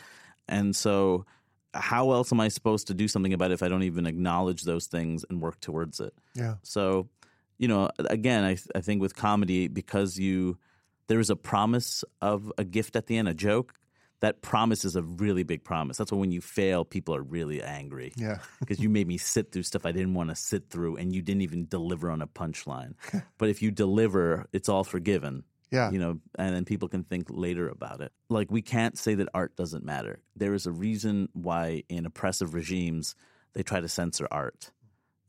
And so how else am I supposed to do something about it if I don't even acknowledge those things and work towards it? yeah So, you know, again, I, I think with comedy, because you there is a promise of a gift at the end, a joke. That promise is a really big promise. That's why when you fail, people are really angry. Yeah. because you made me sit through stuff I didn't want to sit through, and you didn't even deliver on a punchline. but if you deliver, it's all forgiven. Yeah. You know, and then people can think later about it. Like we can't say that art doesn't matter. There is a reason why in oppressive regimes they try to censor art.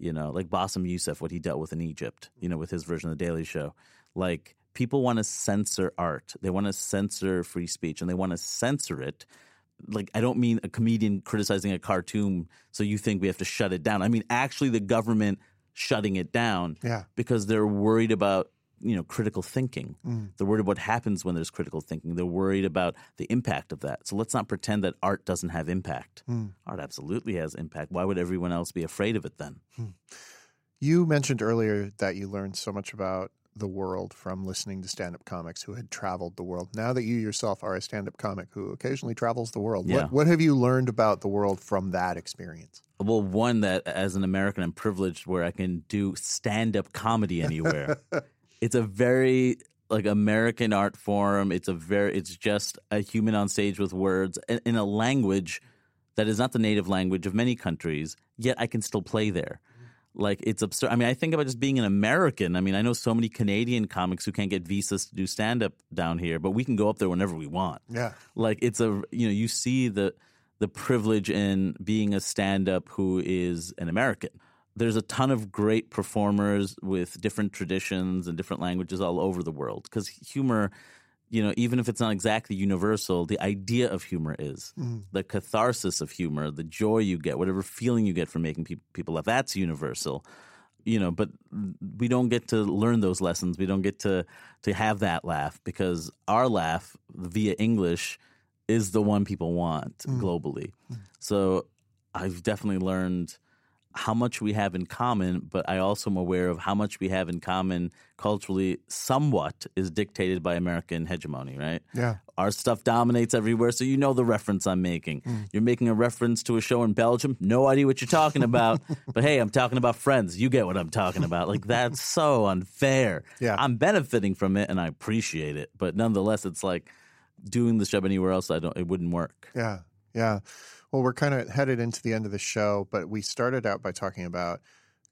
You know, like Bassem Youssef, what he dealt with in Egypt, you know, with his version of the Daily Show. Like people want to censor art. They want to censor free speech and they want to censor it. Like I don't mean a comedian criticizing a cartoon so you think we have to shut it down. I mean actually the government shutting it down Yeah. because they're worried about you know critical thinking. Mm. They're worried about what happens when there's critical thinking. They're worried about the impact of that. So let's not pretend that art doesn't have impact. Mm. Art absolutely has impact. Why would everyone else be afraid of it then? You mentioned earlier that you learned so much about the world from listening to stand up comics who had traveled the world. Now that you yourself are a stand up comic who occasionally travels the world, Yeah. what, what have you learned about the world from that experience? Well, one that as an American, I'm privileged where I can do stand up comedy anywhere. it's a very like American art form. It's a very it's just a human on stage with words in, in a language that is not the native language of many countries. Yet I can still play there. Like it's absurd. I mean, I think about just being an American. I mean, I know so many Canadian comics who can't get visas to do stand up down here, but we can go up there whenever we want Yeah. like it's a you know you see the the privilege in being a stand-up who is an american there's a ton of great performers with different traditions and different languages all over the world because humor you know even if it's not exactly universal the idea of humor is. Mm. The catharsis of humor the joy you get whatever feeling you get from making pe- people laugh that's universal you know but we don't get to learn those lessons. We don't get to to have that laugh because our laugh via english is the one people want mm. globally. Mm. So i've definitely learned how much we have in common but i also am aware of how much we have in common culturally somewhat is dictated by american hegemony right Yeah. our stuff dominates everywhere, so you know the reference I'm making. Mm. You're making a reference to a show in Belgium. No idea what you're talking about, but hey, I'm talking about Friends. You get what I'm talking about. Like that's so unfair. Yeah. I'm benefiting from it, and I appreciate it, but nonetheless, it's like doing this job anywhere else. I don't. It wouldn't work. Yeah. Yeah. Well, we're kind of headed into the end of the show, but we started out by talking about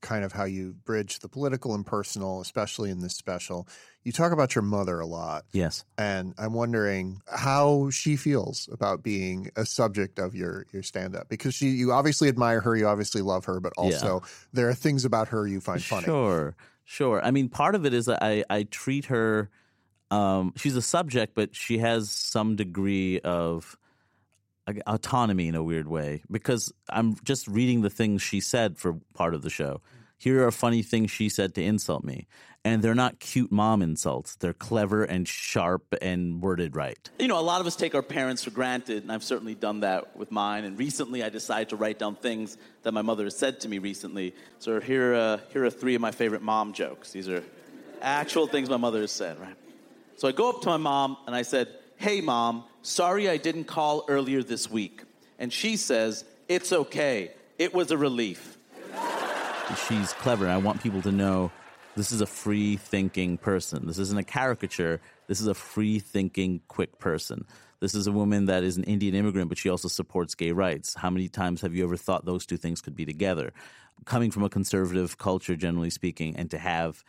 kind of how you bridge the political and personal, especially in this special. You talk about your mother a lot, Yes. and I'm wondering how she feels about being a subject of your your stand up because she you obviously admire her, you obviously love her, but also there are things about her you find funny. Sure, sure. I mean, part of it is that I, I treat her. Um, she's a subject, but she has some degree of autonomy in a weird way because I'm just reading the things she said for part of the show. Here are funny things she said to insult me, and they're not cute mom insults. They're clever and sharp and worded right. You know, a lot of us take our parents for granted, and I've certainly done that with mine. And recently, I decided to write down things that my mother has said to me recently. So here, uh, here are three of my favorite mom jokes. These are actual things my mother has said, right? So I go up to my mom and I said, "Hey, mom, sorry I didn't call earlier this week." And she says, "It's okay. It was a relief." she's clever. I want people to know this is a free thinking person. This isn't a caricature. This is a free thinking, quick person. This is a woman that is an Indian immigrant, but she also supports gay rights. How many times have you ever thought those two things could be together? Coming from a conservative culture, generally speaking, and to have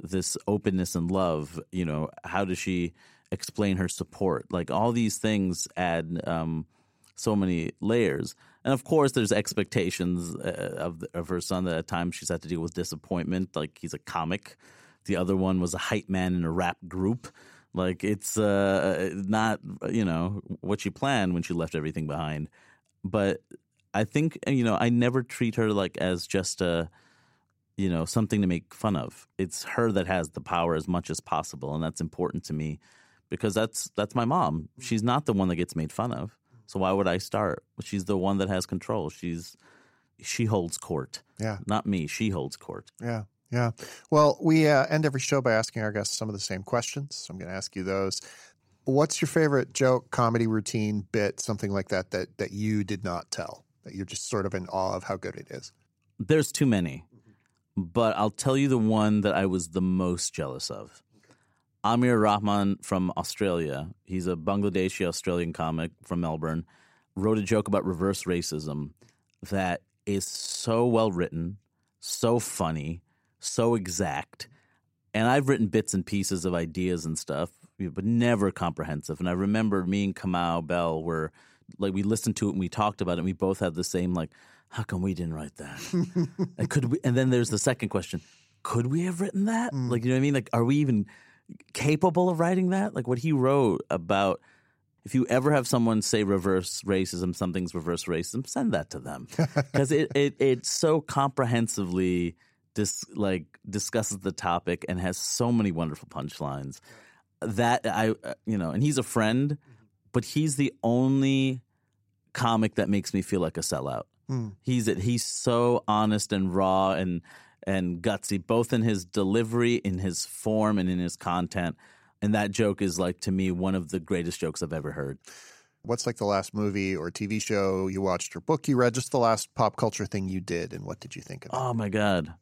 this openness and love, you know, how does she explain her support? Like all these things add um, so many layers. And of course, there's expectations uh, of of her son that at times she's had to deal with disappointment. Like he's a comic. The other one was a hype man in a rap group. Like it's uh, not you know what she planned when she left everything behind. But I think you know I never treat her like as just a you know something to make fun of. It's her that has the power as much as possible, and that's important to me because that's that's my mom. She's not the one that gets made fun of. So why would I start? She's the one that has control. She's she holds court. Yeah. Not me. She holds court. Yeah. Yeah. Well, we uh, end every show by asking our guests some of the same questions. So I'm going to ask you those. What's your favorite joke, comedy routine, bit, something like that, that that you did not tell, that you're just sort of in awe of how good it is? There's too many. But I'll tell you the one that I was the most jealous of. Aamer Rahman from Australia. He's a Bangladeshi Australian comic from Melbourne. Wrote a joke about reverse racism that is so well written, so funny, so exact. And I've written bits and pieces of ideas and stuff, but never comprehensive. And I remember me and Kamau Bell were like, we listened to it and we talked about it. And we both had the same, like, how come we didn't write that? and could we? And then there's the second question: Could we have written that? Mm. Like, you know what I mean? Like, are we even capable of writing that? Like, what he wrote about. If you ever have someone say reverse racism, something's reverse racism, send that to them because it, it it so comprehensively dis, like discusses the topic and has so many wonderful punchlines that I uh, you know, and he's a friend, but he's the only comic that makes me feel like a sellout. He's it he's so honest and raw and and gutsy, both in his delivery, in his form, and in his content. And that joke is like to me one of the greatest jokes I've ever heard. What's like the last movie or TV show you watched or book you read? Just the last pop culture thing you did, and what did you think of it? Oh my god.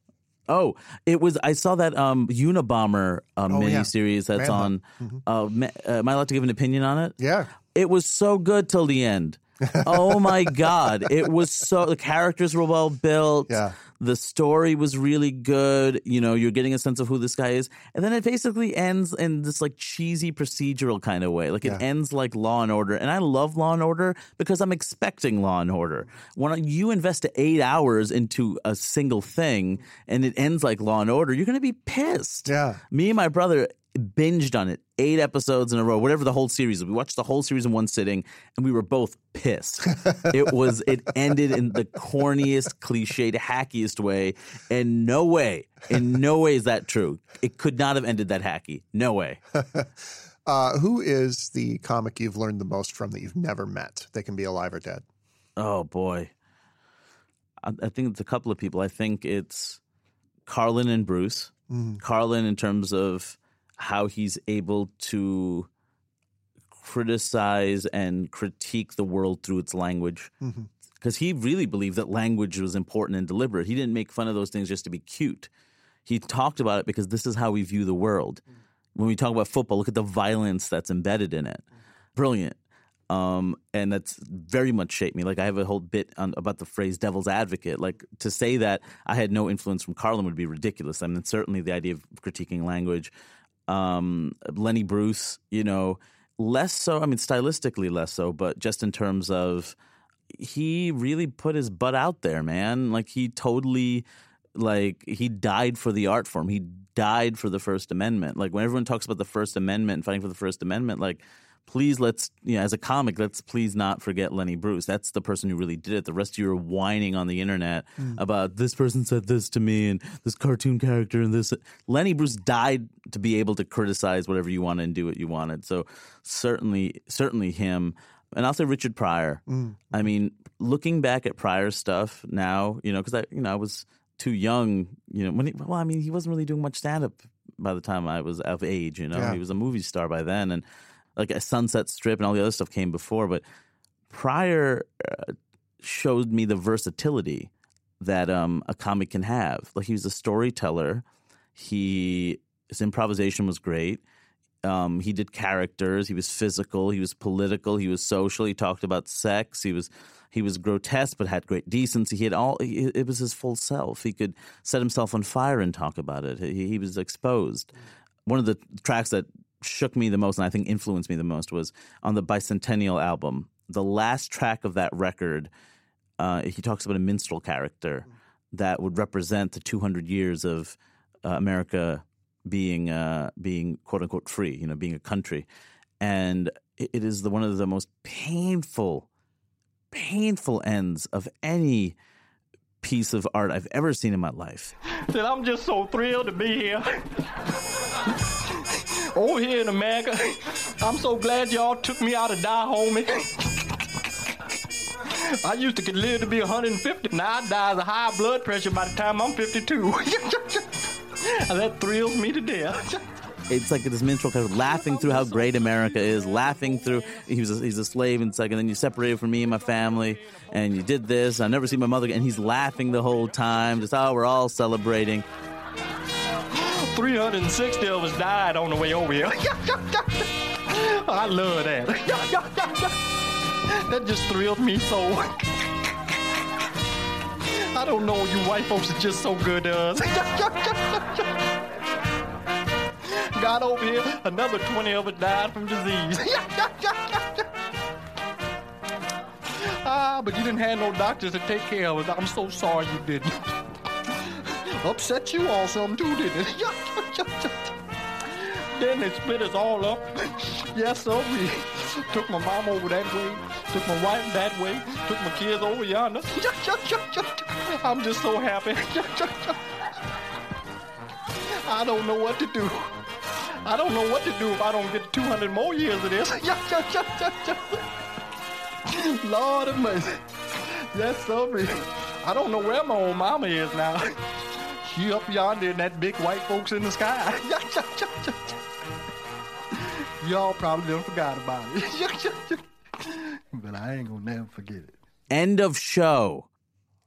Oh, it was. I saw that um, Unabomber uh, Oh, yeah. miniseries that's Manhunt. on. Uh, ma- uh, am I allowed to give an opinion on it? Yeah. It was so good till the end. Oh my god! It was so the characters were well built. Yeah. The story was really good. You know, you're getting a sense of who this guy is, and then it basically ends in this like cheesy procedural kind of way. Like it ends like Law and Order, and I love Law and Order because I'm expecting Law and Order. When you invest eight hours into a single thing and it ends like Law and Order, you're going to be pissed. Yeah. Me and my brother binged on it eight episodes in a row, whatever the whole series. We watched the whole series in one sitting, and we were both pissed. it was it ended in the corniest, cliched, hackiest way, and no way, in no way is that true. It could not have ended that hacky. No way. Uh, who is the comic you've learned the most from that you've never met? They can be alive or dead. Oh boy, I, I think it's a couple of people. I think it's Carlin and Bruce. Carlin, in terms of how he's able to criticize and critique the world through its language. Mm-hmm. Because he really believed that language was important and deliberate. He didn't make fun of those things just to be cute. He talked about it because this is how we view the world. Mm. When we talk about football, look at the violence that's embedded in it. Mm. Brilliant. Um, and that's very much shaped me. Like I have a whole bit on, about the phrase "devil's advocate." Like to say that I had no influence from Carlin would be ridiculous. I mean, certainly the idea of critiquing language. Um, Lenny Bruce, you know, less so. I mean, stylistically less so, but just in terms of he really put his butt out there, man. Like he totally like he died for the art form. He died for the First Amendment. Like when everyone talks about the First Amendment and fighting for the First Amendment, like please let's you know as a comic let's please not forget Lenny Bruce. That's the person who really did it. The rest of you are whining on the internet mm. about this person said this to me and this cartoon character and this. Lenny Bruce died to be able to criticize whatever you wanted and do what you wanted. So certainly certainly him. And I'll say Richard Pryor. Mm. I mean, looking back at Pryor's stuff now, you know, because I, you know, I was too young, you know, when he, well, I mean, he wasn't really doing much stand up by the time I was of age, you know, Yeah. he was a movie star by then. And like a Sunset Strip and all the other stuff came before. But Pryor uh, showed me the versatility that um, a comic can have. Like he was a storyteller. He his improvisation was great. Um, he did characters. He was physical. He was political. He was social. He talked about sex. He was he was grotesque, but had great decency. He had all. He, it was his full self. He could set himself on fire and talk about it. He, he was exposed. One of the tracks that shook me the most, and I think influenced me the most, was on the Bicentennial album. The last track of that record, uh, he talks about a minstrel character that would represent the 200 years of uh, America being uh, being quote unquote free, you know, being a country, and it, it is the one of the most painful, painful ends of any piece of art I've ever seen in my life. that I'm just so thrilled to be here. Over here in America, I'm so glad y'all took me out of die, homie. I used to live to be 150. Now I die of high blood pressure by the time I'm 52. and that thrills me to death. It's like this minstrel kind of laughing through how great America is, laughing through he was a, he's a slave and second, then you separated from me and my family, and you did this. I never see my mother, again. and he's laughing the whole time. Just oh, we're all celebrating. 360 of us died on the way over here. I love that. That just thrilled me so. I don't know, you white folks are just so good to us. Got over here, another 20 of us died from disease. ah, but you didn't have no doctors to take care of us. I'm so sorry you didn't. Upset you all some too, didn't it? then they split us all up. yes, sir. We took my mom over that way, took my wife that way, took my kids over yonder. I'm just so happy. I don't know what to do. I don't know what to do if I don't get 200 more years of this. Lord of mercy. Yes, sir. I don't know where my old mama is now. She up yonder in that big white folks in the sky. Y'all probably done forgot about it. but I ain't gonna never forget it. End of show.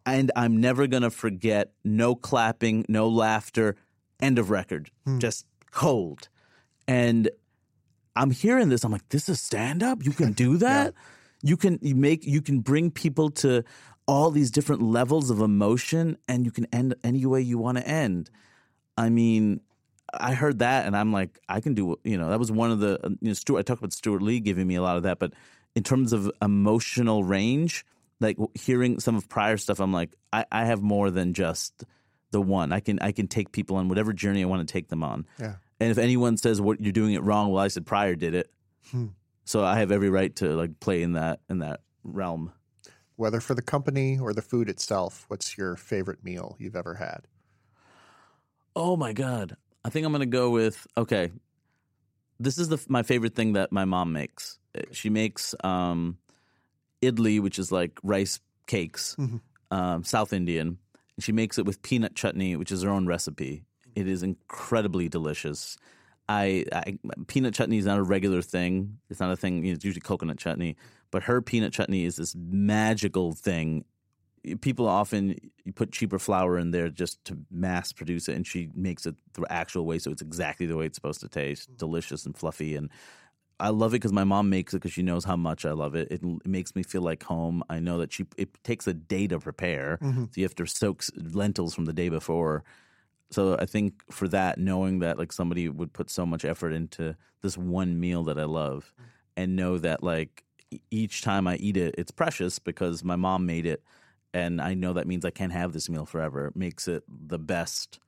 And I'm never going to forget no clapping, no laughter, end of record. Hmm. Just cold. And I'm hearing this. I'm like, this is stand up? You can do that? You can you make you can bring people to all these different levels of emotion and you can end any way you want to end. I mean, I heard that and I'm like, I can do, you know, that was one of the, uh, you know, Stewart, I talked about Stewart Lee giving me a lot of that, but in terms of emotional range, like hearing some of Pryor stuff, I'm like, I, I have more than just the one. I can, I can take people on whatever journey I want to take them on. Yeah. And if anyone says what you're doing it wrong, well, I said Pryor did it. Hmm. So I have every right to like play in that, in that realm. Whether for the company or the food itself, what's your favorite meal you've ever had? Oh my god! I think I'm gonna go with okay. This is the my favorite thing that my mom makes. Uh, She makes um, idli, which is like rice cakes, um, South Indian. And she makes it with peanut chutney, which is her own recipe. It is incredibly delicious. I, I peanut chutney is not a regular thing. It's not a thing. you know, It's usually coconut chutney, but her peanut chutney is this magical thing. People often put cheaper flour in there just to mass produce it and she makes it the actual way so it's exactly the way it's supposed to taste mm. delicious and fluffy and i love it because my mom makes it because she knows how much i love it. it it makes me feel like home. I know that she it takes a day to prepare. Mm-hmm. So you have to soak lentils from the day before. So i think for that knowing that like somebody would put so much effort into this one meal that i love mm. and know that like each time i eat it it's precious because my mom made it and I know that means I can't have this meal forever. It makes it the best.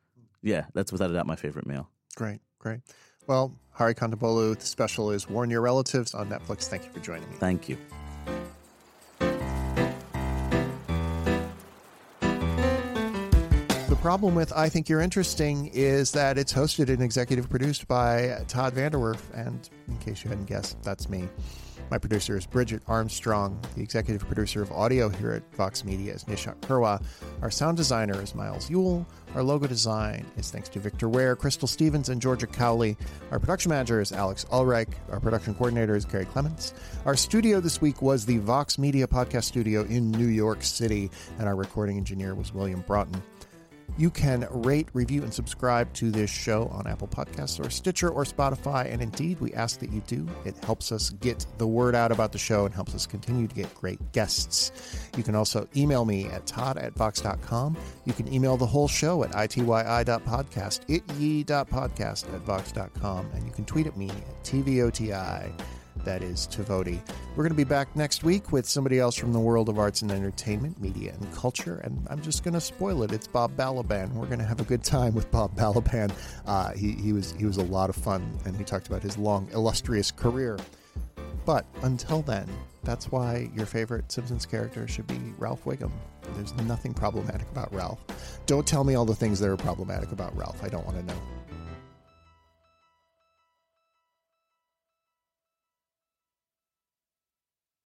Yeah, that's without a doubt my favorite meal. Great, great. Well, Hari Kondabolu, the special is Warn Your Relatives on Netflix. Thank you for joining me. Thank you. The problem with I Think You're Interesting is that it's hosted and executive produced by Todd VanDerWerff. And in case you hadn't guessed, that's me. My producer is Bridget Armstrong. The executive producer of audio here at Vox Media is Nishat Kurwa. Our sound designer is Miles Yule. Our logo design is thanks to Victor Ware, Crystal Stevens, and Georgia Cowley. Our production manager is Alex Ulreich. Our production coordinator is Gary Clements. Our studio this week was the Vox Media Podcast Studio in New York City, and our recording engineer was William Broughton. You can rate, review, and subscribe to this show on Apple Podcasts or Stitcher or Spotify. And indeed, we ask that you do. It helps us get the word out about the show and helps us continue to get great guests. You can also email me at todd at vox.com. You can email the whole show at ityi.podcast, itye.podcast at vox.com. And you can tweet at me at tvoti. That is Tavoti. We're going to be back next week with somebody else from the world of arts and entertainment, media and culture. And I'm just going to spoil it. It's Bob Balaban. We're going to have a good time with Bob Balaban. Uh, he, he was he was a lot of fun, and he talked about his long, illustrious career. But until then, that's why your favorite Simpsons character should be Ralph Wiggum. There's nothing problematic about Ralph. Don't tell me all the things that are problematic about Ralph. I don't want to know.